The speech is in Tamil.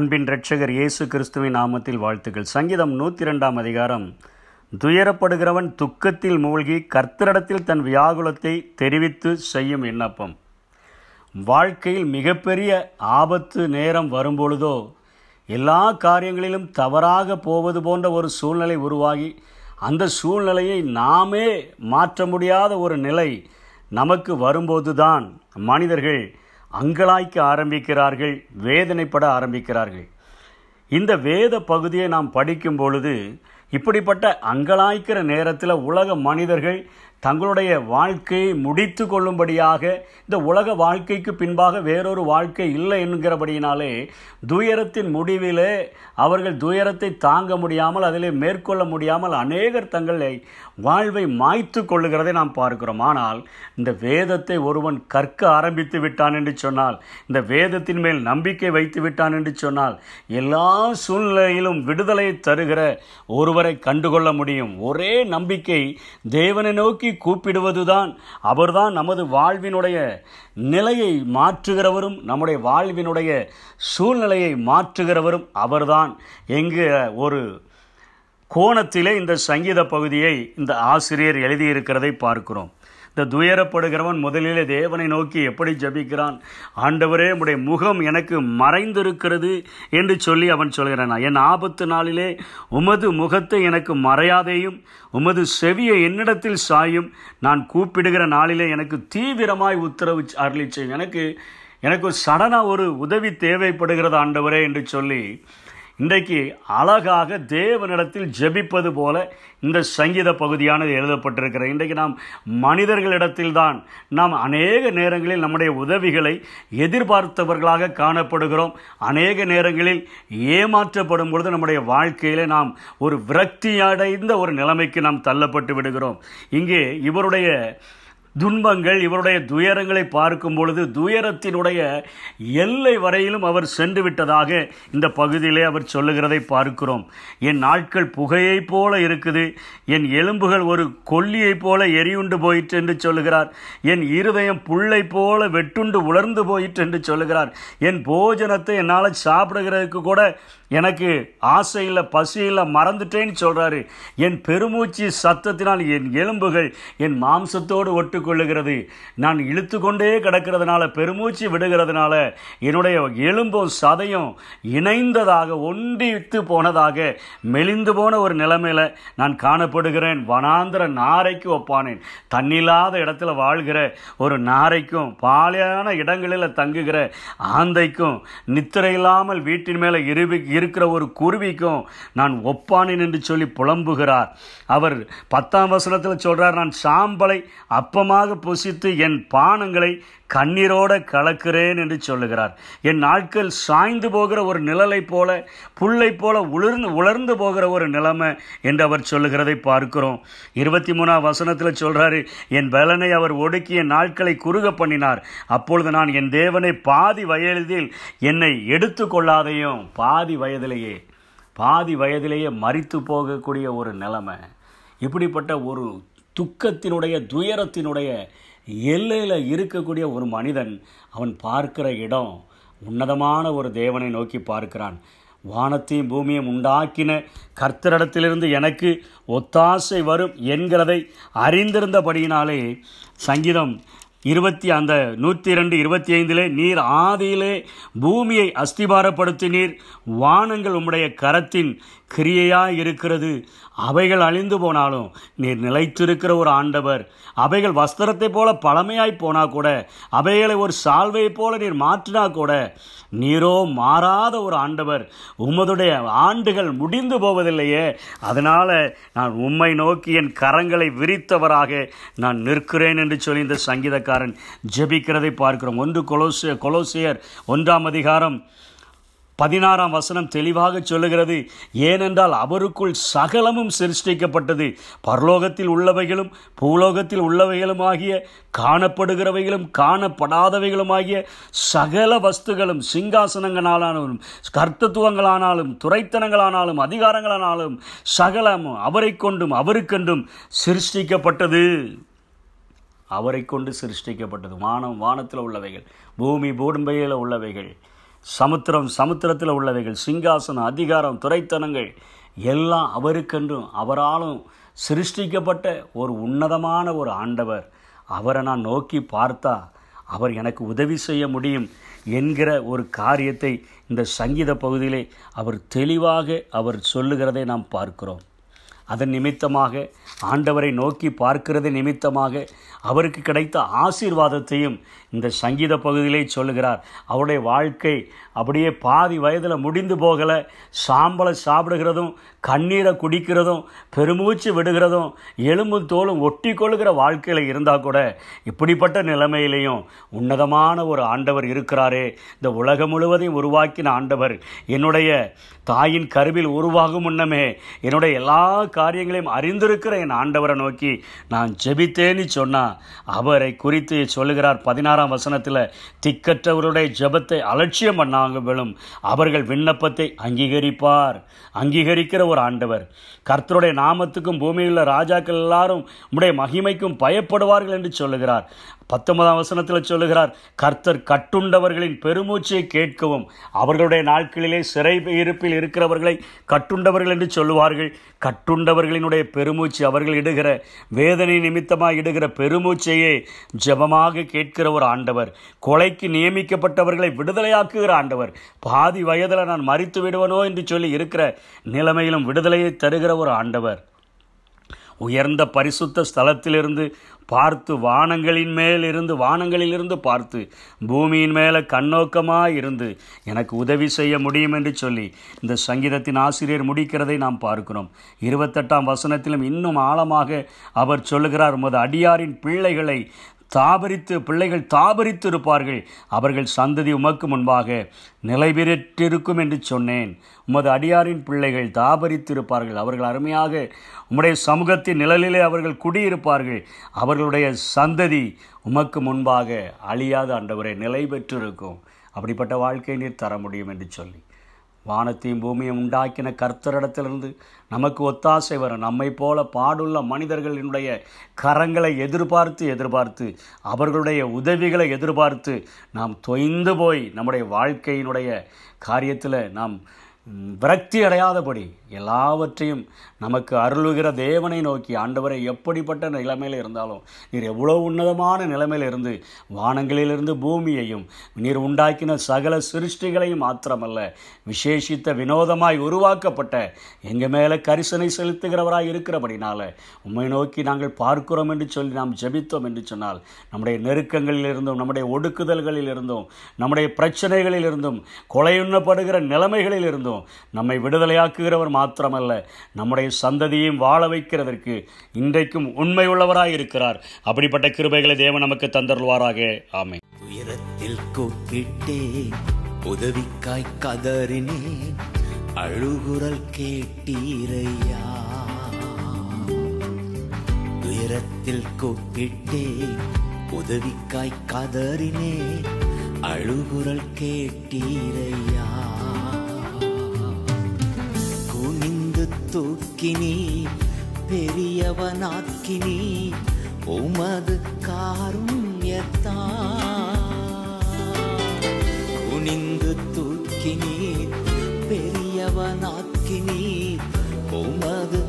அன்பின் இரட்சகர் இயேசு கிறிஸ்துவின் நாமத்தில் வாழ்த்துக்கள். சங்கீதம் நூற்றி ரெண்டாம் அதிகாரம். துயரப்படுகிறவன் துக்கத்தில் மூழ்கி கர்த்தரிடத்தில் தன் வியாகுலத்தை தெரிவித்து செய்யும் விண்ணப்பம். வாழ்க்கையில் மிகப்பெரிய ஆபத்து நேரம் வரும்பொழுதோ எல்லா காரியங்களிலும் தவறாக போவது போன்ற ஒரு சூழ்நிலை உருவாகி அந்த சூழ்நிலையை நாமே மாற்ற முடியாத ஒரு நிலை நமக்கு வரும்போதுதான். மனிதர்கள் அங்கலாய்க்க ஆரம்பிக்கிறார்கள் வேதனைப்பட ஆரம்பிக்கிறார்கள். இந்த வேத பகுதியை நாம் படிக்கும் பொழுது இப்படிப்பட்ட அங்கலாய்க்கிற நேரத்தில் உலக மனிதர்கள் தங்களுடைய வாழ்க்கையை முடித்து கொள்ளும்படியாக இந்த உலக வாழ்க்கைக்கு பின்பாக வேறொரு வாழ்க்கை இல்லை என்கிறபடியினாலே துயரத்தின் முடிவிலே அவர்கள் துயரத்தை தாங்க முடியாமல் அதிலே மேற்கொள்ள முடியாமல் அநேகர் தங்களை வாழ்வை மாய்த்து கொள்ளுகிறதை நாம் பார்க்கிறோம். ஆனால் இந்த வேதத்தை ஒருவன் கற்க ஆரம்பித்து விட்டான் என்று சொன்னால் இந்த வேதத்தின் மேல் நம்பிக்கை வைத்து விட்டான் என்று சொன்னால் எல்லா சூழ்நிலையிலும் விடுதலை தருகிற ஒருவரை கண்டுகொள்ள முடியும். ஒரே நம்பிக்கை தேவனை நோக்கி கூப்பிடுவதுதான். அவர்தான் நமது வாழ்வினுடைய நிலையை மாற்றுகிறவரும் நம்முடைய வாழ்வினுடைய சூழ்நிலையை மாற்றுகிறவரும் அவர்தான். என்கிற ஒரு கோணத்திலே இந்த சங்கீத பகுதியை இந்த ஆசிரியர் எழுதியிருக்கிறதை பார்க்கிறோம். இந்த துயரப்படுகிறவன் முதலிலே தேவனை நோக்கி எப்படி ஜபிக்கிறான்? ஆண்டவரே உடைய முகம் எனக்கு மறைந்திருக்கிறது என்று சொல்லி அவன் சொல்கிறான். என் ஆபத்து நாளிலே உமது முகத்தை எனக்கு மறையாதேயும் உமது செவியை என்னிடத்தில் சாயும் நான் கூப்பிடுகிற நாளிலே எனக்கு தீவிரமாய் உத்தரவு அருளிச்சேன் எனக்கு எனக்கு சடனாக ஒரு உதவி தேவைப்படுகிறது ஆண்டவரே என்று சொல்லி இன்றைக்கு அழகாக தேவனிடத்தில் ஜெபிப்பது போல இந்த சங்கீத பகுதியானது எழுதப்பட்டிருக்கிற இன்றைக்கு நாம் மனிதர்களிடத்தில் தான் நாம் அநேக நேரங்களில் நம்முடைய உதவிகளை எதிர்பார்த்தவர்களாக காணப்படுகிறோம். அநேக நேரங்களில் ஏமாற்றப்படும் பொழுது நம்முடைய வாழ்க்கையிலே நாம் ஒரு விரக்தியடைந்த ஒரு நிலைமைக்கு நாம் தள்ளப்பட்டு விடுகிறோம். இங்கே இவருடைய துன்பங்கள் இவருடைய துயரங்களை பார்க்கும் பொழுது துயரத்தினுடைய எல்லை வரையிலும் அவர் சென்று விட்டதாக இந்த பகுதியிலே அவர் சொல்லுகிறதை பார்க்கிறோம். என் நாட்கள் புகையைப் போல இருக்குது. என் எலும்புகள் ஒரு கொல்லியைப் போல எரியுண்டு போயிற்று என்று சொல்லுகிறார். என் இருதயம் புல்லை போல வெட்டுண்டு உலர்ந்து போயிற்று என்று சொல்லுகிறார். என் போஜனத்தை என்னால் சாப்பிடுகிறதுக்கு கூட எனக்கு ஆசை இல்லை பசி இல்லை மறந்துட்டேன்னு சொல்கிறாரு என் பெருமூச்சு சத்தத்தினால் என் எலும்புகள் என் மாம்சத்தோடு ஒட்டு கொள்ளுகிறது. நான் இழுத்து கொண்டே கிடக்கிறதுனால பெருமூச்சு விடுகிறதுனால என்னுடைய எலும்பும் சதையும் இணைந்ததாக ஒன்றித்து போனதாக மெலிந்து போன ஒரு நிலைமையில் நான் காணப்படுகிறேன். வனாந்திர நாரைக்கு ஒப்பானேன். தண்ணில்லாத இடத்துல வாழ்கிற ஒரு நாரைக்கும் பாலையான இடங்களில் தங்குகிற ஆந்தைக்கும் நித்திரை இல்லாமல் வீட்டின் மேலே இருவி இருக்கிற ஒரு குருவிக்கும் நான் ஒப்பானேன் என்று சொல்லி புலம்புகிறார். அவர் பத்தாம் வசனத்தில் சொல்றார் நான் சாம்பலை அதிகமாக புசித்து என் பானங்களை கண்ணீரோட கலக்கிறேன் என்று சொல்லுகிறார். என் நாட்கள் சாய்ந்து போகிற ஒரு நிழலை போல புல்லை போல உளிர்ந்து உலர்ந்து போகிற ஒரு நிலைமை என்று அவர் சொல்லுகிறதை பார்க்கிறோம். இருபத்தி மூணாம் வசனத்தில் சொல்கிறாரு என் பலனை அவர் ஒடுக்கி என் நாட்களை குறுக பண்ணினார். அப்பொழுது நான் என் தேவனை பாதி வயதில் என்னை எடுத்து கொள்ளாதையும் பாதி வயதிலேயே பாதி வயதிலேயே மறித்து போகக்கூடிய ஒரு நிலைமை. இப்படிப்பட்ட ஒரு துக்கத்தினுடைய துயரத்தினுடைய எல்லையில் இருக்கக்கூடிய ஒரு மனிதன் அவன் பார்க்கிற இடம் உன்னதமான ஒரு தேவனை நோக்கி பார்க்கிறான். வானத்தையும் பூமியும் உண்டாக்கின கர்த்தரிடத்திலிருந்து எனக்கு ஒத்தாசை வரும் என்கிறதை அறிந்திருந்தபடியினாலே சங்கீதம் இருபத்தி அந்த நூற்றி ரெண்டு இருபத்தி ஐந்திலே நீர் ஆதியிலே பூமியை அஸ்திபாரப்படுத்தினீர். வானங்கள் உம்முடைய கரத்தின் கிரியையாக இருக்கிறது அவைகள் அழிந்து போனாலும் நீர் நிலைத்திருக்கிற ஒரு ஆண்டவர். அவைகள் வஸ்திரத்தை போல பழமையாய் போனா கூட அவைகளை ஒரு சால்வையை போல நீர் மாற்றினா கூட நீரோ மாறாத ஒரு ஆண்டவர். உமதுடைய ஆண்டுகள் முடிந்து போவதில்லையே அதனால நான் உம்மை நோக்கி என் கரங்களை விரித்தவராக நான் நிற்கிறேன் என்று சொல்லி இந்த சங்கீதக்காரன் ஜெபிக்கிறதை பார்க்கிறோம். ஒன்று கொலோசிய கொலோசியர் ஒன்றாம் அதிகாரம் பதினாறாம் வசனம் தெளிவாக சொல்லுகிறது. ஏனென்றால் அவருக்குள் சகலமும் சிருஷ்டிக்கப்பட்டது. பரலோகத்தில் உள்ளவைகளும் பூலோகத்தில் உள்ளவைகளும் ஆகிய காணப்படுகிறவைகளும் காணப்படாதவைகளும் ஆகிய சகல வஸ்துகளும் சிங்காசனங்களானாலும் கர்த்தத்துவங்களானாலும் துறைத்தனங்களானாலும் அதிகாரங்களானாலும் சகலமும் அவரை கொண்டும் அவருக்கென்றும் சிருஷ்டிக்கப்பட்டது. அவரை கொண்டு சிருஷ்டிக்கப்பட்டது. வானம் வானத்தில் உள்ளவைகள் பூமி பூடும்பையில் உள்ளவைகள். சமுத்திரம் சமுத்திரத்தில் உள்ளவைகள் சிங்காசனம் அதிகாரம் துறைத்தனங்கள் எல்லாம் அவருக்கென்றும் அவராலும் சிருஷ்டிக்கப்பட்ட ஒரு உன்னதமான ஒரு ஆண்டவர். அவரை நான் நோக்கி பார்த்தா அவர் எனக்கு உதவி செய்ய முடியும் என்கிற ஒரு காரியத்தை இந்த சங்கீத பகுதியிலே அவர் தெளிவாக அவர் சொல்லுகிறதை நாம் பார்க்கிறோம். அதன் நிமித்தமாக ஆண்டவரை நோக்கி பார்க்கிறது நிமித்தமாக அவருக்கு கிடைத்த ஆசீர்வாதத்தையும் இந்த சங்கீத பகுதியிலே சொல்லுகிறார். அவருடைய வாழ்க்கை அப்படியே பாதி வயதில் முடிந்து போகலை. சாம்பலை சாப்பிடுகிறதும் கண்ணீரை குடிக்கிறதும் பெருமூச்சு விடுகிறதும் எலும்பும் தோலும் ஒட்டி கொள்ளுகிற வாழ்க்கையில் இருந்தால் கூட இப்படிப்பட்ட நிலைமையிலையும் உன்னதமான ஒரு ஆண்டவர் இருக்கிறாரே. இந்த உலகம் முழுவதையும் உருவாக்கின ஆண்டவர் என்னுடைய தாயின் கருவில் உருவாகும் முன்னமே என்னுடைய எல்லா காரியங்களையும் அறிந்திருக்கிற என் ஆண்டவரை நோக்கி நான் ஜெபித்தேன்னு சொன்னால் அவரை குறித்து சொல்லுகிறார் பதினாறாம் வசனத்தில் திக்கற்றவருடைய ஜெபத்தை அலட்சியம் பண்ணாங்களும் அவர்கள் விண்ணப்பத்தை அங்கீகரிப்பார். அங்கீகரிக்கிற ஒரு ஆண்டவர். கர்த்தருடைய நாமத்துக்கும் பூமியில் உள்ள ராஜாக்கள் எல்லாரும் உடைய மகிமைக்கும் பயப்படுவார்கள் என்று சொல்லுகிறார். பத்தொன்பதாம் வசனத்தில் சொல்லுகிறார் கர்த்தர் கட்டுண்டவர்களின் பெருமூச்சை கேட்கவும் அவர்களுடைய நாட்களிலே சிறை இருப்பில் இருக்கிறவர்களை கட்டுண்டவர்கள் என்று சொல்லுவார்கள். கட்டுண்டவர்களினுடைய பெருமூச்சு அவர்கள் இடுகிற வேதனை நிமித்தமாக இடுகிற பெருமூச்சையே ஜெபமாக கேட்கிற ஒரு ஆண்டவர். கொலைக்கு நியமிக்கப்பட்டவர்களை விடுதலையாக்குகிற ஆண்டவர். பாதி வயதில் நான் மறித்து விடுவனோ என்று சொல்லி இருக்கிற நிலைமையிலும் விடுதலையை தருகிற ஒரு ஆண்டவர். உயர்ந்த பரிசுத்த ஸ்தலத்திலிருந்து பார்த்து வானங்களின் மேல் இருந்து வானங்களிலிருந்து பார்த்து பூமியின் மேலே கண்ணோக்கமாக இருந்து எனக்கு உதவி செய்ய முடியும் என்று சொல்லி இந்த சங்கீதத்தின் ஆசிரியர் முடிக்கிறதை நாம் பார்க்கிறோம். இருபத்தெட்டாம் வசனத்திலும் இன்னும் ஆழமாக அவர் சொல்லுகிறார் உமது அடியாரின் பிள்ளைகளை தாபரித்து பிள்ளைகள் தாபரித்து இருப்பார்கள். அவர்கள் சந்ததி உமக்கு முன்பாக நிலைபெற்றிருக்கும் என்று சொன்னேன். உமது அடியாரின் பிள்ளைகள் தாபரித்து இருப்பார்கள். அவர்கள் அருமையாக உம்முடைய சமூகத்தின் நிழலிலே அவர்கள் குடியிருப்பார்கள். அவர்களுடைய சந்ததி உமக்கு முன்பாக அழியாத ஆண்டவரை நிலை பெற்றிருக்கும் அப்படிப்பட்ட வாழ்க்கை நீர் தர முடியும் என்று சொல்லி. வானத்தையும் பூமியும் உண்டாக்கின கர்த்தரிடத்திலிருந்து நமக்கு ஒத்தாசை வரும். நம்மை போல பாடுள்ள மனிதர்களினுடைய கரங்களை எதிர்பார்த்து எதிர்பார்த்து அவர்களுடைய உதவிகளை எதிர்பார்த்து நாம் தொய்ந்து போய் நம்முடைய வாழ்க்கையினுடைய காரியத்தில் நாம் விரக்தி அடையாதபடி எல்லாவற்றையும் நமக்கு அருளுகிற தேவனை நோக்கி ஆண்டவரை எப்படிப்பட்ட நிலைமையில் இருந்தாலும் நீர் எவ்வளோ உன்னதமான நிலைமையில் இருந்து வானங்களிலிருந்து பூமியையும் நீர் உண்டாக்கின சகல சிருஷ்டிகளையும் மாத்திரமல்ல விசேஷித்த வினோதமாய் உருவாக்கப்பட்ட எங்கள் மேலே கரிசனை செலுத்துகிறவராய் இருக்கிறபடினால உண்மை நோக்கி நாங்கள் பார்க்கிறோம் என்று சொல்லி நாம் ஜெபித்தோம் என்று சொன்னால் நம்முடைய நெருக்கங்களில் இருந்தும் நம்முடைய ஒடுக்குதல்களில் இருந்தும் நம்முடைய பிரச்சனைகளில் இருந்தும் கொலையுண்ணப்படுகிற நிலைமைகளில் இருந்தும் நம்மை விடுதலையாக்குகிறவர் மாத்திரமல்ல நம்முடைய சந்ததியையும் வாழ வைக்கிறதற்கு இன்றைக்கும் உண்மை உள்ளவராய் இருக்கிறார். அப்படிப்பட்ட கிருபைகளை தேவன் நமக்கு தந்தருள்வாராக. ஆமை உயரத்தில் கூப்பிட்டே உதவிக்காய் கதறினே அழுகுரல் கேட்டீரையா? உயரத்தில் கூப்பிட்டே உதவிக்காய் கதறினே அழுகுரல் கேட்டீரையா? தூக்கினி பெரியவனாக்கினி உமது காருண்யத்தா. குனிந்து தூக்கினி பெரியவனாக்கினி உமது